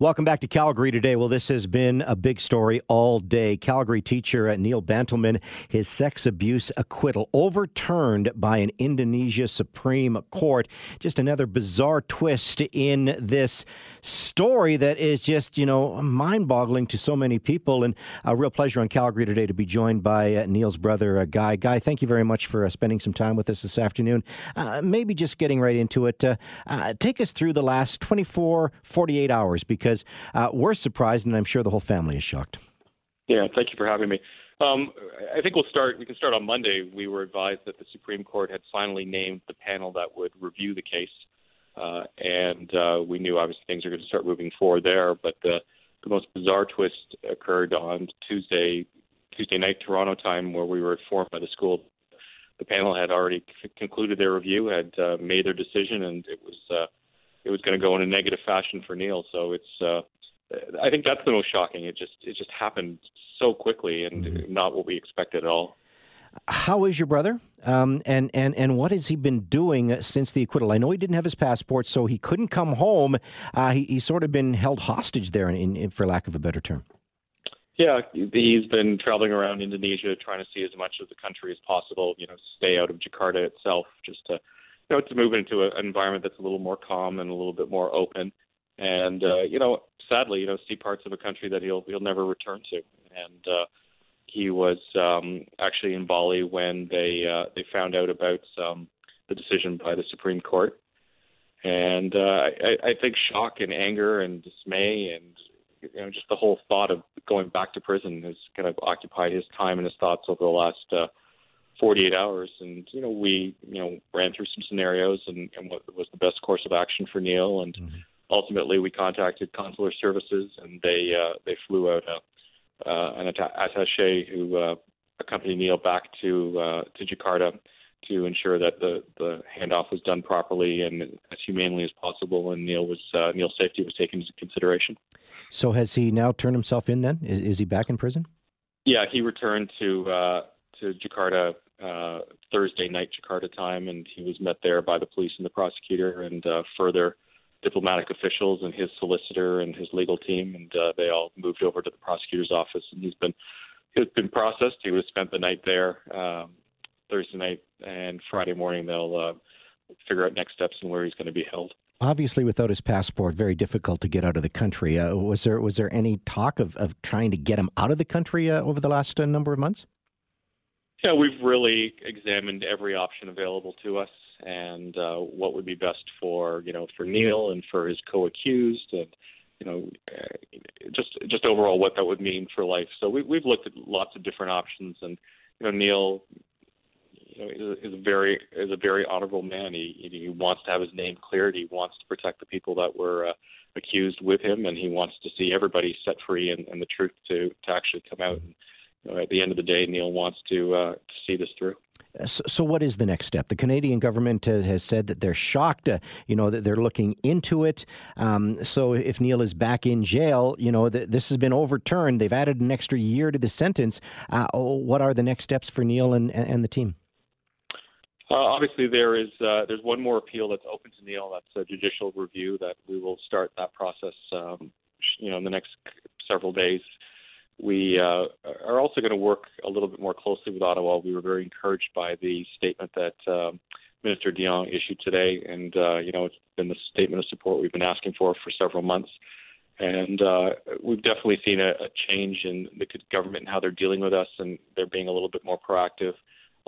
Welcome back to Calgary today. Well, this has been a big story all day. Calgary teacher Neil Bantleman, his sex abuse acquittal overturned by an Indonesia Supreme Court. Just another bizarre twist in this story that is just, you know, mind boggling to so many people. And a real pleasure on Calgary today to be joined by uh, Neil's brother, uh, Guy. Guy, thank you very much for uh, spending some time with us this afternoon. Uh, maybe just getting right into it, uh, uh, take us through the last 24, 48 hours because because uh, we're surprised, and I'm sure the whole family is shocked. Yeah, thank you for having me. Um, I think we'll start. We can start on Monday. We were advised that the Supreme Court had finally named the panel that would review the case, uh, and uh, we knew obviously things are going to start moving forward there. But the, the most bizarre twist occurred on Tuesday, Tuesday night Toronto time, where we were informed by the school the panel had already c- concluded their review, had uh, made their decision, and it was uh, it was going to go in a negative fashion for Neil. So it's uh, I think that's the most shocking. It just it just happened so quickly and mm-hmm. not what we expected at all. How is your brother? Um, and, and, and what has he been doing since the acquittal? I know he didn't have his passport, so he couldn't come home. Uh, he, he's sort of been held hostage there, in, in, for lack of a better term. Yeah, he's been traveling around Indonesia, trying to see as much of the country as possible. You know, stay out of Jakarta itself, just to you know, to move into a, an environment that's a little more calm and a little bit more open. And uh, you know, sadly, you know, see parts of a country that he'll he'll never return to. And uh, he was um, actually in Bali when they uh, they found out about um, the decision by the Supreme Court. And uh, I, I think shock and anger and dismay and you know just the whole thought of going back to prison has kind of occupied his time and his thoughts over the last uh, 48 hours. And, you know, we, you know, ran through some scenarios and, and what was the best course of action for Neil. And mm-hmm. ultimately we contacted consular services and they, uh, they flew out a, uh, an attache who, uh, accompanied Neil back to, uh, to Jakarta to ensure that the, the handoff was done properly and as humanely as possible. And Neil was, uh, Neil's safety was taken into consideration. So has he now turned himself in then? Is, is he back in prison? Yeah, he returned to, uh, to Jakarta uh, Thursday night Jakarta time, and he was met there by the police and the prosecutor and uh, further diplomatic officials and his solicitor and his legal team, and uh, they all moved over to the prosecutor's office. And he's been he's been processed. He was spent the night there um, Thursday night, and Friday morning they'll uh, figure out next steps and where he's going to be held. Obviously, without his passport, very difficult to get out of the country. Uh, was there was there any talk of, of trying to get him out of the country uh, over the last uh, number of months? Yeah, we've really examined every option available to us and uh, what would be best for you know for Neil and for his co-accused and you know uh, just just overall what that would mean for life. So we, we've looked at lots of different options and you know Neil you know, is, a very is a very honorable man. He he wants to have his name cleared. He wants to protect the people that were uh, accused with him, and he wants to see everybody set free and, and the truth to to actually come out. And, at the end of the day, Neil wants to, uh, to see this through. So, so, what is the next step? The Canadian government has, has said that they're shocked. Uh, you know that they're looking into it. Um, so, if Neil is back in jail, you know th- this has been overturned. They've added an extra year to the sentence. Uh, what are the next steps for Neil and, and the team? Uh, obviously, there is uh, there's one more appeal that's open to Neil. That's a judicial review that we will start that process. Um, you know, in the next several days. We uh, are also going to work a little bit more closely with Ottawa. We were very encouraged by the statement that um, Minister Dion issued today, and uh, you know it's been the statement of support we've been asking for for several months. And uh, we've definitely seen a, a change in the government and how they're dealing with us, and they're being a little bit more proactive.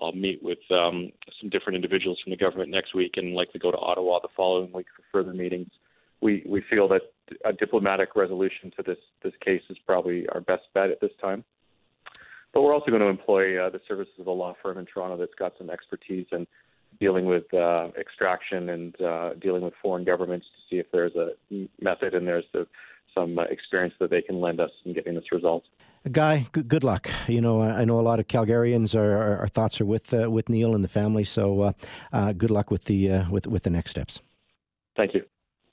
I'll meet with um, some different individuals from the government next week, and likely go to Ottawa the following week for further meetings. We we feel that a diplomatic resolution to this this case is probably our best bet at this time. But we're also going to employ uh, the services of a law firm in Toronto that's got some expertise in dealing with uh, extraction and uh, dealing with foreign governments to see if there's a method and there's a, some uh, experience that they can lend us in getting this result. Guy, good, good luck. You know, I know a lot of Calgarians. Are, our thoughts are with uh, with Neil and the family. So, uh, good luck with the with with the next steps. Thank you.